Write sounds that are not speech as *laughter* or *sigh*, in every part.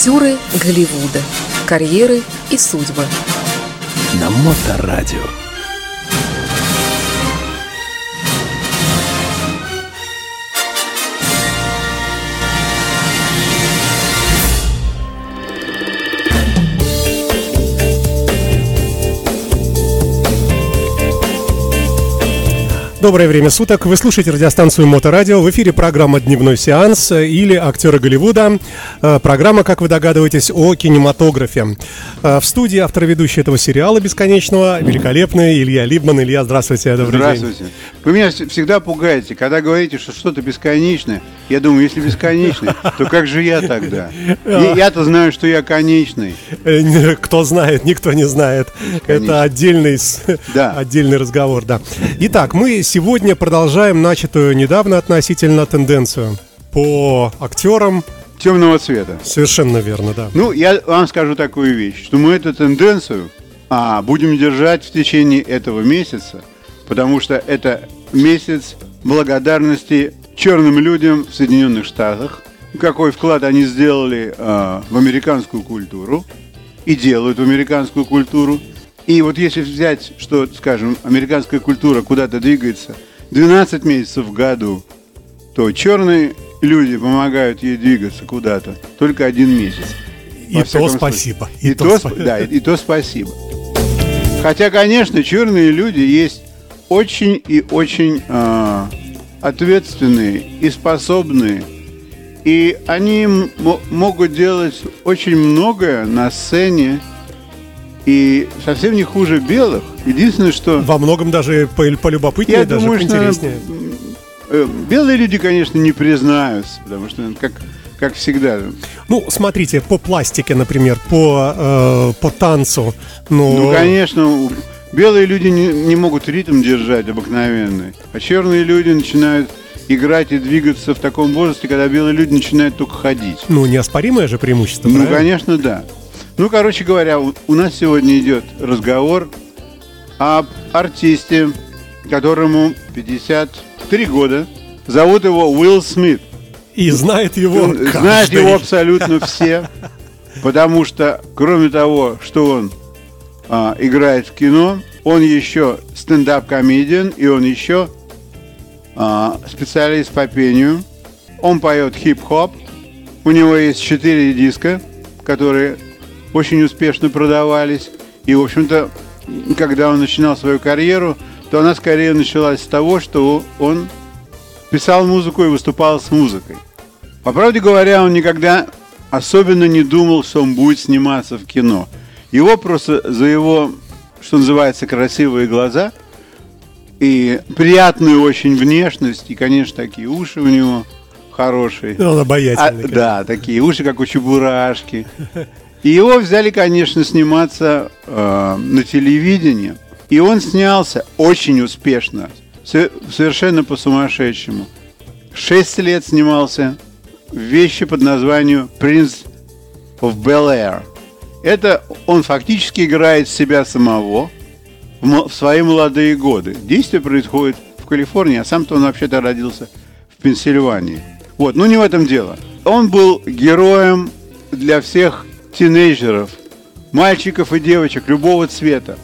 Актеры Голливуда. Карьеры и судьбы. На Моторадио. Доброе время суток. Вы слушаете радиостанцию Моторадио. В эфире программа «Дневной сеанс» или «Актеры Голливуда». Э, программа, как вы догадываетесь, о кинематографе. Э, в студии автор ведущий этого сериала бесконечного, великолепный Илья Либман. Илья, здравствуйте, добрый здравствуйте. день. Вы меня всегда пугаете, когда говорите, что что-то бесконечное. Я думаю, если бесконечное, то как же я тогда? Я-то знаю, что я конечный. Э, кто знает, никто не знает. Это отдельный, да. отдельный разговор, да. Итак, мы сегодня продолжаем начатую недавно относительно тенденцию по актерам темного цвета. Совершенно верно, да. Ну, я вам скажу такую вещь, что мы эту тенденцию а, будем держать в течение этого месяца, потому что это месяц благодарности черным людям в Соединенных Штатах, какой вклад они сделали а, в американскую культуру и делают в американскую культуру. И вот если взять, что, скажем, американская культура куда-то двигается 12 месяцев в году, то черные люди помогают ей двигаться куда-то только один месяц. И то спасибо. И, и то, то да, и, и то спасибо. Хотя, конечно, черные люди есть очень и очень э, ответственные и способные. И они могут делать очень многое на сцене и совсем не хуже белых. Единственное, что... Во многом даже полюбопытнее, Я даже думаю, поинтереснее. Что, э, белые люди, конечно, не признаются, потому что, как, как всегда. Ну, смотрите, по пластике, например, по, э, по танцу. Ну, ну конечно, белые люди не, не могут ритм держать обыкновенный, а черные люди начинают играть и двигаться в таком возрасте, когда белые люди начинают только ходить. Ну, неоспоримое же преимущество, Ну, правильно? конечно, да. Ну, короче говоря, у нас сегодня идет разговор об артисте, которому 53 года. Зовут его Уилл Смит. И знает его каждый. Знает его абсолютно все. *laughs* Потому что, кроме того, что он а, играет в кино, он еще стендап-комедиан, и он еще а, специалист по пению. Он поет хип-хоп. У него есть четыре диска, которые очень успешно продавались. И, в общем-то, когда он начинал свою карьеру, то она скорее началась с того, что он писал музыку и выступал с музыкой. По правде говоря, он никогда особенно не думал, что он будет сниматься в кино. Его просто за его, что называется, красивые глаза и приятную очень внешность, и, конечно, такие уши у него хорошие. Он обаятельный. А, да, такие уши, как у чебурашки. И его взяли, конечно, сниматься э, на телевидении. И он снялся очень успешно, совершенно по-сумасшедшему. Шесть лет снимался в вещи под названием «Принц of Bel-Air». Это он фактически играет себя самого в свои молодые годы. Действие происходит в Калифорнии, а сам-то он вообще-то родился в Пенсильвании. Вот, ну не в этом дело. Он был героем для всех тинейджеров, мальчиков и девочек любого цвета.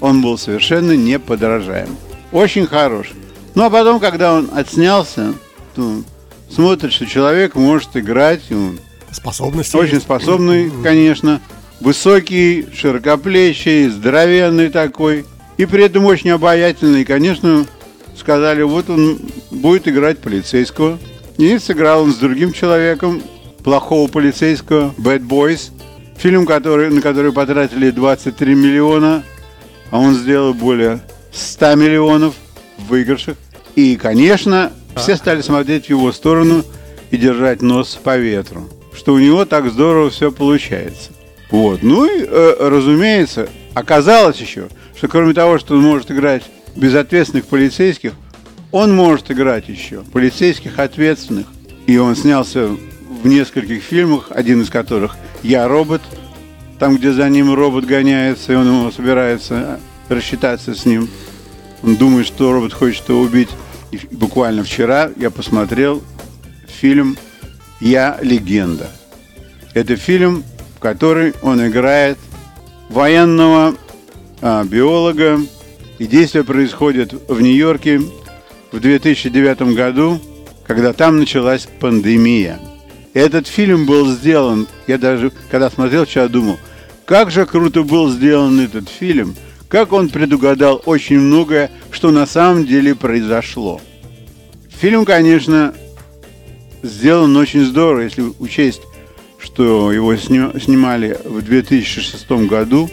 Он был совершенно неподражаем. Очень хорош. Ну а потом, когда он отснялся, то смотрит, что человек может играть. Он Способности. Очень способный, *clears throat* конечно. Высокий, широкоплечий, здоровенный такой. И при этом очень обаятельный. И, конечно, сказали, вот он будет играть полицейского. И сыграл он с другим человеком, плохого полицейского, Bad Boys. Фильм, который, на который потратили 23 миллиона, а он сделал более 100 миллионов в выигрышах. И, конечно, все стали смотреть в его сторону и держать нос по ветру, что у него так здорово все получается. Вот. Ну и, э, разумеется, оказалось еще, что кроме того, что он может играть безответственных полицейских, он может играть еще полицейских ответственных. И он снялся в нескольких фильмах, один из которых «Я робот», там, где за ним робот гоняется, и он ему собирается рассчитаться с ним. Он думает, что робот хочет его убить. И буквально вчера я посмотрел фильм «Я легенда». Это фильм, в который он играет военного а, биолога, и действие происходит в Нью-Йорке в 2009 году, когда там началась пандемия. Этот фильм был сделан, я даже, когда смотрел, сейчас думал, как же круто был сделан этот фильм, как он предугадал очень многое, что на самом деле произошло. Фильм, конечно, сделан очень здорово, если учесть, что его снимали в 2006 году.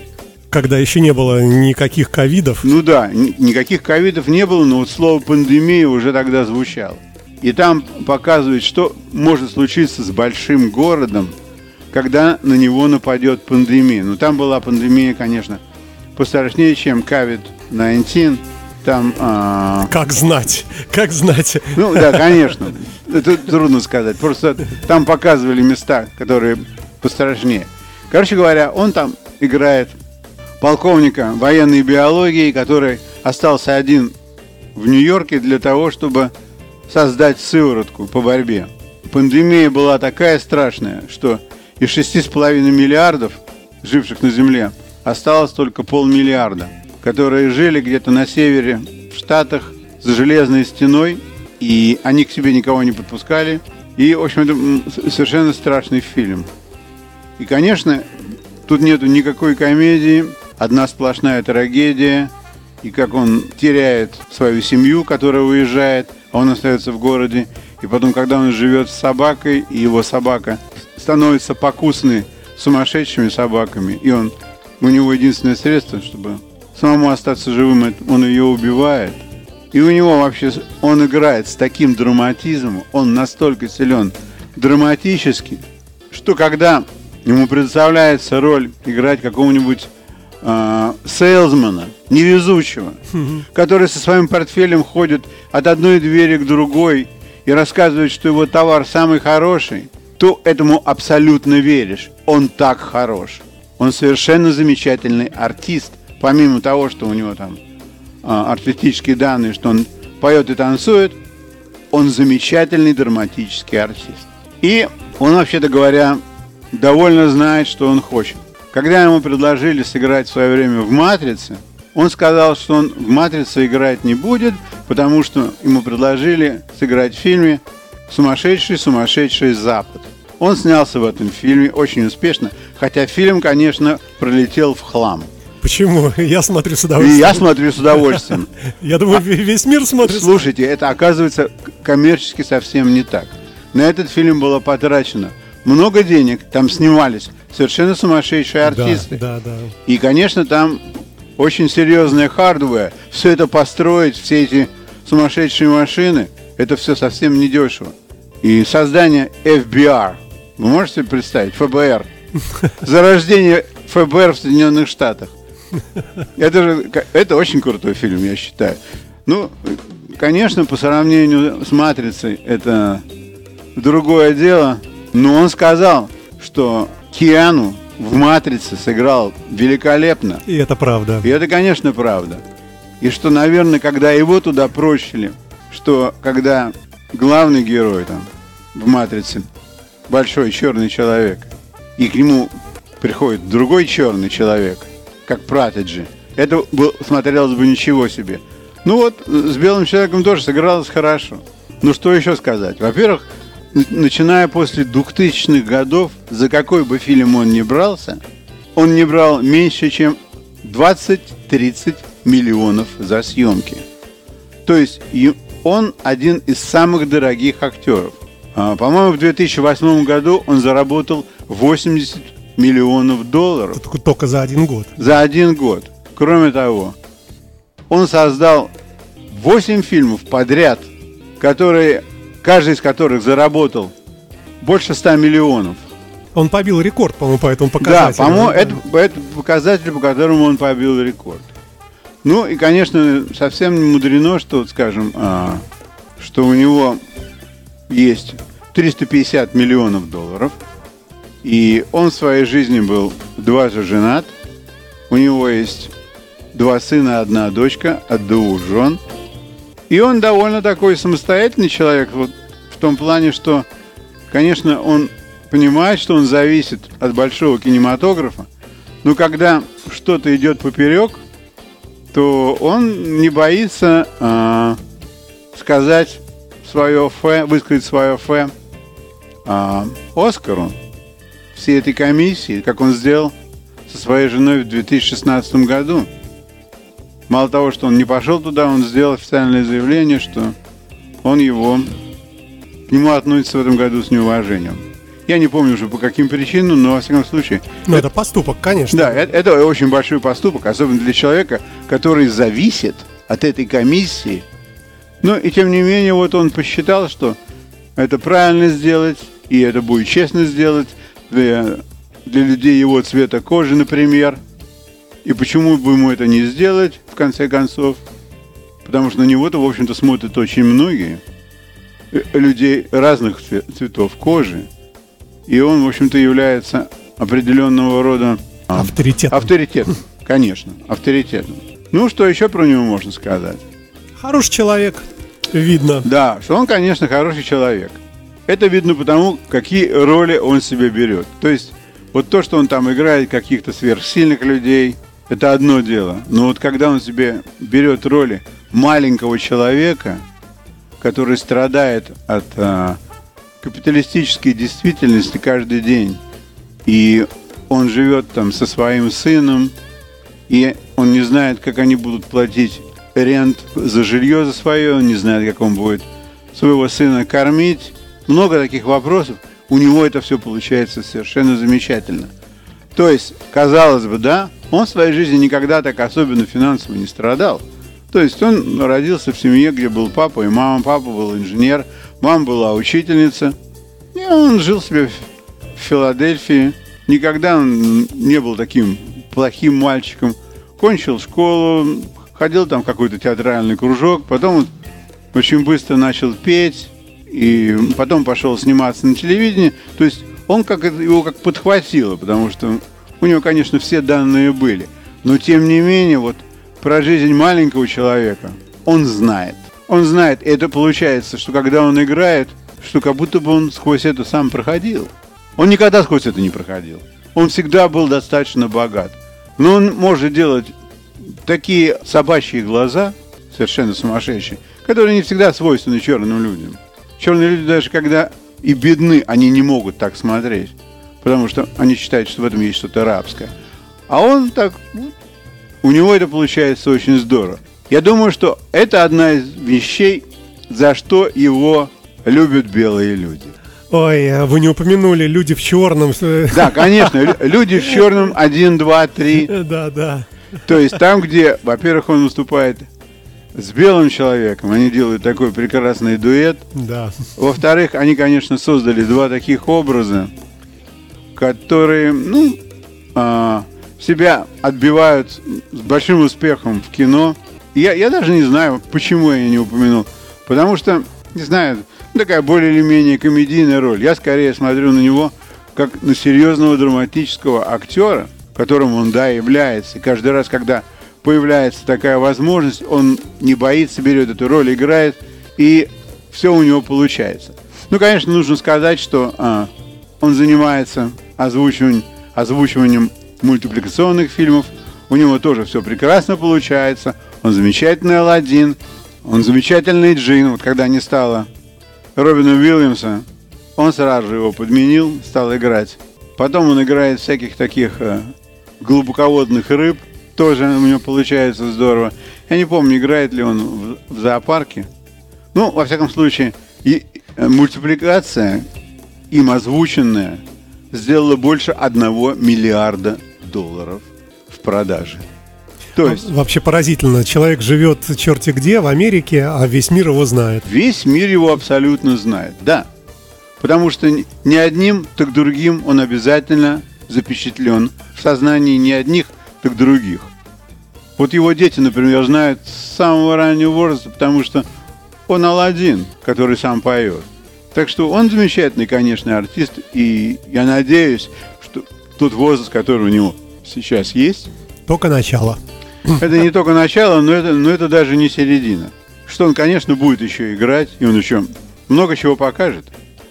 Когда еще не было никаких ковидов. Ну да, никаких ковидов не было, но вот слово пандемия уже тогда звучало. И там показывают, что может случиться с большим городом, когда на него нападет пандемия. Ну там была пандемия, конечно, пострашнее, чем COVID-19. Там, а... Как знать, как знать. Ну да, конечно. Это трудно сказать. Просто там показывали места, которые пострашнее. Короче говоря, он там играет полковника военной биологии, который остался один в Нью-Йорке для того, чтобы создать сыворотку по борьбе. Пандемия была такая страшная, что из 6,5 миллиардов живших на Земле осталось только полмиллиарда, которые жили где-то на севере в Штатах за железной стеной, и они к себе никого не подпускали. И, в общем, это совершенно страшный фильм. И, конечно, тут нету никакой комедии, одна сплошная трагедия, и как он теряет свою семью, которая уезжает, а он остается в городе. И потом, когда он живет с собакой, и его собака становится покусной сумасшедшими собаками, и он, у него единственное средство, чтобы самому остаться живым, он ее убивает. И у него вообще, он играет с таким драматизмом, он настолько силен драматически, что когда ему предоставляется роль играть какого-нибудь э, сейлзмена, невезучего, который со своим портфелем ходит от одной двери к другой и рассказывает, что его товар самый хороший, то этому абсолютно веришь. Он так хорош. Он совершенно замечательный артист. Помимо того, что у него там а, артистические данные, что он поет и танцует, он замечательный драматический артист. И он, вообще-то говоря, довольно знает, что он хочет. Когда ему предложили сыграть в свое время в «Матрице», он сказал, что он в «Матрице» играть не будет, потому что ему предложили сыграть в фильме «Сумасшедший-сумасшедший Запад». Он снялся в этом фильме очень успешно, хотя фильм, конечно, пролетел в хлам. Почему? *laughs* Я смотрю с удовольствием. И я смотрю с удовольствием. *laughs* Я думаю, весь мир смотрит. Слушайте, это оказывается коммерчески совсем не так. На этот фильм было потрачено много денег, там снимались совершенно сумасшедшие артисты. Да, да, да. И, конечно, там очень серьезная hardware. Все это построить, все эти сумасшедшие машины, это все совсем недешево. И создание FBR, вы можете представить, ФБР, *laughs* зарождение ФБР в Соединенных Штатах. Это же, это очень крутой фильм, я считаю. Ну, конечно, по сравнению с «Матрицей» это другое дело, но он сказал, что Киану в «Матрице» сыграл великолепно. И это правда. И это, конечно, правда. И что, наверное, когда его туда прощили, что когда главный герой там в «Матрице» большой черный человек, и к нему приходит другой черный человек, как Пратеджи, это был, смотрелось бы ничего себе. Ну вот, с белым человеком тоже сыгралось хорошо. Ну что еще сказать? Во-первых, начиная после 2000-х годов, за какой бы фильм он ни брался, он не брал меньше, чем 20-30 миллионов за съемки. То есть он один из самых дорогих актеров. А, по-моему, в 2008 году он заработал 80 миллионов долларов. Только за один год. За один год. Кроме того, он создал 8 фильмов подряд, которые каждый из которых заработал больше 100 миллионов. Он побил рекорд, по-моему, по этому показателю. Да, по-моему, это, это показатель, по которому он побил рекорд. Ну и, конечно, совсем не мудрено, что, скажем, а, что у него есть 350 миллионов долларов, и он в своей жизни был дважды женат, у него есть два сына, одна дочка от двух жен – и он довольно такой самостоятельный человек, вот в том плане, что, конечно, он понимает, что он зависит от большого кинематографа, но когда что-то идет поперек, то он не боится э, сказать свое фе, высказать свое фе э, Оскару, всей этой комиссии, как он сделал со своей женой в 2016 году. Мало того, что он не пошел туда, он сделал официальное заявление, что он его к нему относится в этом году с неуважением. Я не помню уже по каким причинам, но во всяком случае. Ну, это, это поступок, конечно. Да, это, это очень большой поступок, особенно для человека, который зависит от этой комиссии. Но и тем не менее, вот он посчитал, что это правильно сделать, и это будет честно сделать для, для людей его цвета кожи, например. И почему бы ему это не сделать, в конце концов? Потому что на него-то, в общем-то, смотрят очень многие э, людей разных цветов кожи. И он, в общем-то, является определенного рода авторитетом. Авторитетом, *laughs* конечно, авторитетом. Ну, что еще про него можно сказать? Хороший человек, видно. Да, что он, конечно, хороший человек. Это видно потому, какие роли он себе берет. То есть, вот то, что он там играет каких-то сверхсильных людей, это одно дело. Но вот когда он себе берет роли маленького человека, который страдает от а, капиталистической действительности каждый день. И он живет там со своим сыном, и он не знает, как они будут платить рент за жилье за свое, он не знает, как он будет своего сына кормить. Много таких вопросов. У него это все получается совершенно замечательно. То есть, казалось бы, да, он в своей жизни никогда так особенно финансово не страдал. То есть он родился в семье, где был папа и мама. Папа был инженер, Мама была учительница. И он жил себе в Филадельфии. Никогда он не был таким плохим мальчиком. Кончил школу, ходил там в какой-то театральный кружок. Потом очень быстро начал петь. И потом пошел сниматься на телевидении. То есть он как его как подхватило, потому что у него, конечно, все данные были. Но тем не менее, вот про жизнь маленького человека он знает он знает, это получается, что когда он играет, что как будто бы он сквозь это сам проходил. Он никогда сквозь это не проходил. Он всегда был достаточно богат. Но он может делать такие собачьи глаза, совершенно сумасшедшие, которые не всегда свойственны черным людям. Черные люди даже когда и бедны, они не могут так смотреть, потому что они считают, что в этом есть что-то рабское. А он так, ну, у него это получается очень здорово. Я думаю, что это одна из вещей, за что его любят белые люди. Ой, а вы не упомянули люди в черном. *laughs* Да, конечно, люди в черном один, два, три. *laughs* Да, да. То есть там, где, во-первых, он выступает с белым человеком, они делают такой прекрасный дуэт. Да. Во-вторых, они, конечно, создали два таких образа, которые, ну, а, себя отбивают с большим успехом в кино. Я, я даже не знаю, почему я не упомянул. Потому что, не знаю, такая более или менее комедийная роль. Я скорее смотрю на него как на серьезного драматического актера, которым он, да, является. И каждый раз, когда появляется такая возможность, он не боится, берет эту роль, играет, и все у него получается. Ну, конечно, нужно сказать, что а, он занимается озвучиванием, озвучиванием мультипликационных фильмов. У него тоже все прекрасно получается – он замечательный Алладин, он замечательный Джин. Вот когда не стало Робина Уильямса, он сразу же его подменил, стал играть. Потом он играет всяких таких э, глубоководных рыб, тоже у него получается здорово. Я не помню, играет ли он в, в зоопарке. Ну, во всяком случае, и, э, мультипликация, им озвученная, сделала больше одного миллиарда долларов в продаже. То есть... Вообще поразительно. Человек живет черти где, в Америке, а весь мир его знает. Весь мир его абсолютно знает, да. Потому что не одним, так другим он обязательно запечатлен в сознании не одних, так других. Вот его дети, например, знают с самого раннего возраста, потому что он Алладин, который сам поет. Так что он замечательный, конечно, артист, и я надеюсь, что тот возраст, который у него сейчас есть... Только начало. Это не только начало, но это, но это даже не середина. Что он, конечно, будет еще играть, и он еще много чего покажет.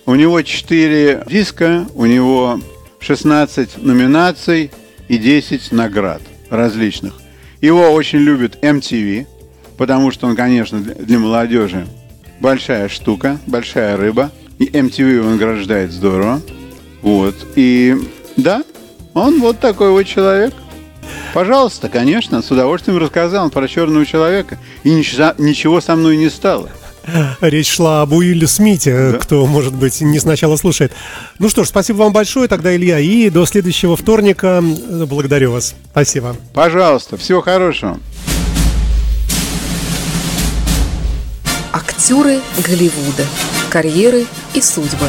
У него 4 диска, у него 16 номинаций и 10 наград различных. Его очень любит MTV, потому что он, конечно, для молодежи большая штука, большая рыба. И MTV его награждает здорово. Вот. И да, он вот такой вот человек. Пожалуйста, конечно, с удовольствием рассказал про черного человека. И ничего со мной не стало. Речь шла об Уилле Смите, да. кто, может быть, не сначала слушает. Ну что ж, спасибо вам большое тогда, Илья, и до следующего вторника. Благодарю вас. Спасибо. Пожалуйста, всего хорошего. Актеры Голливуда. Карьеры и судьбы.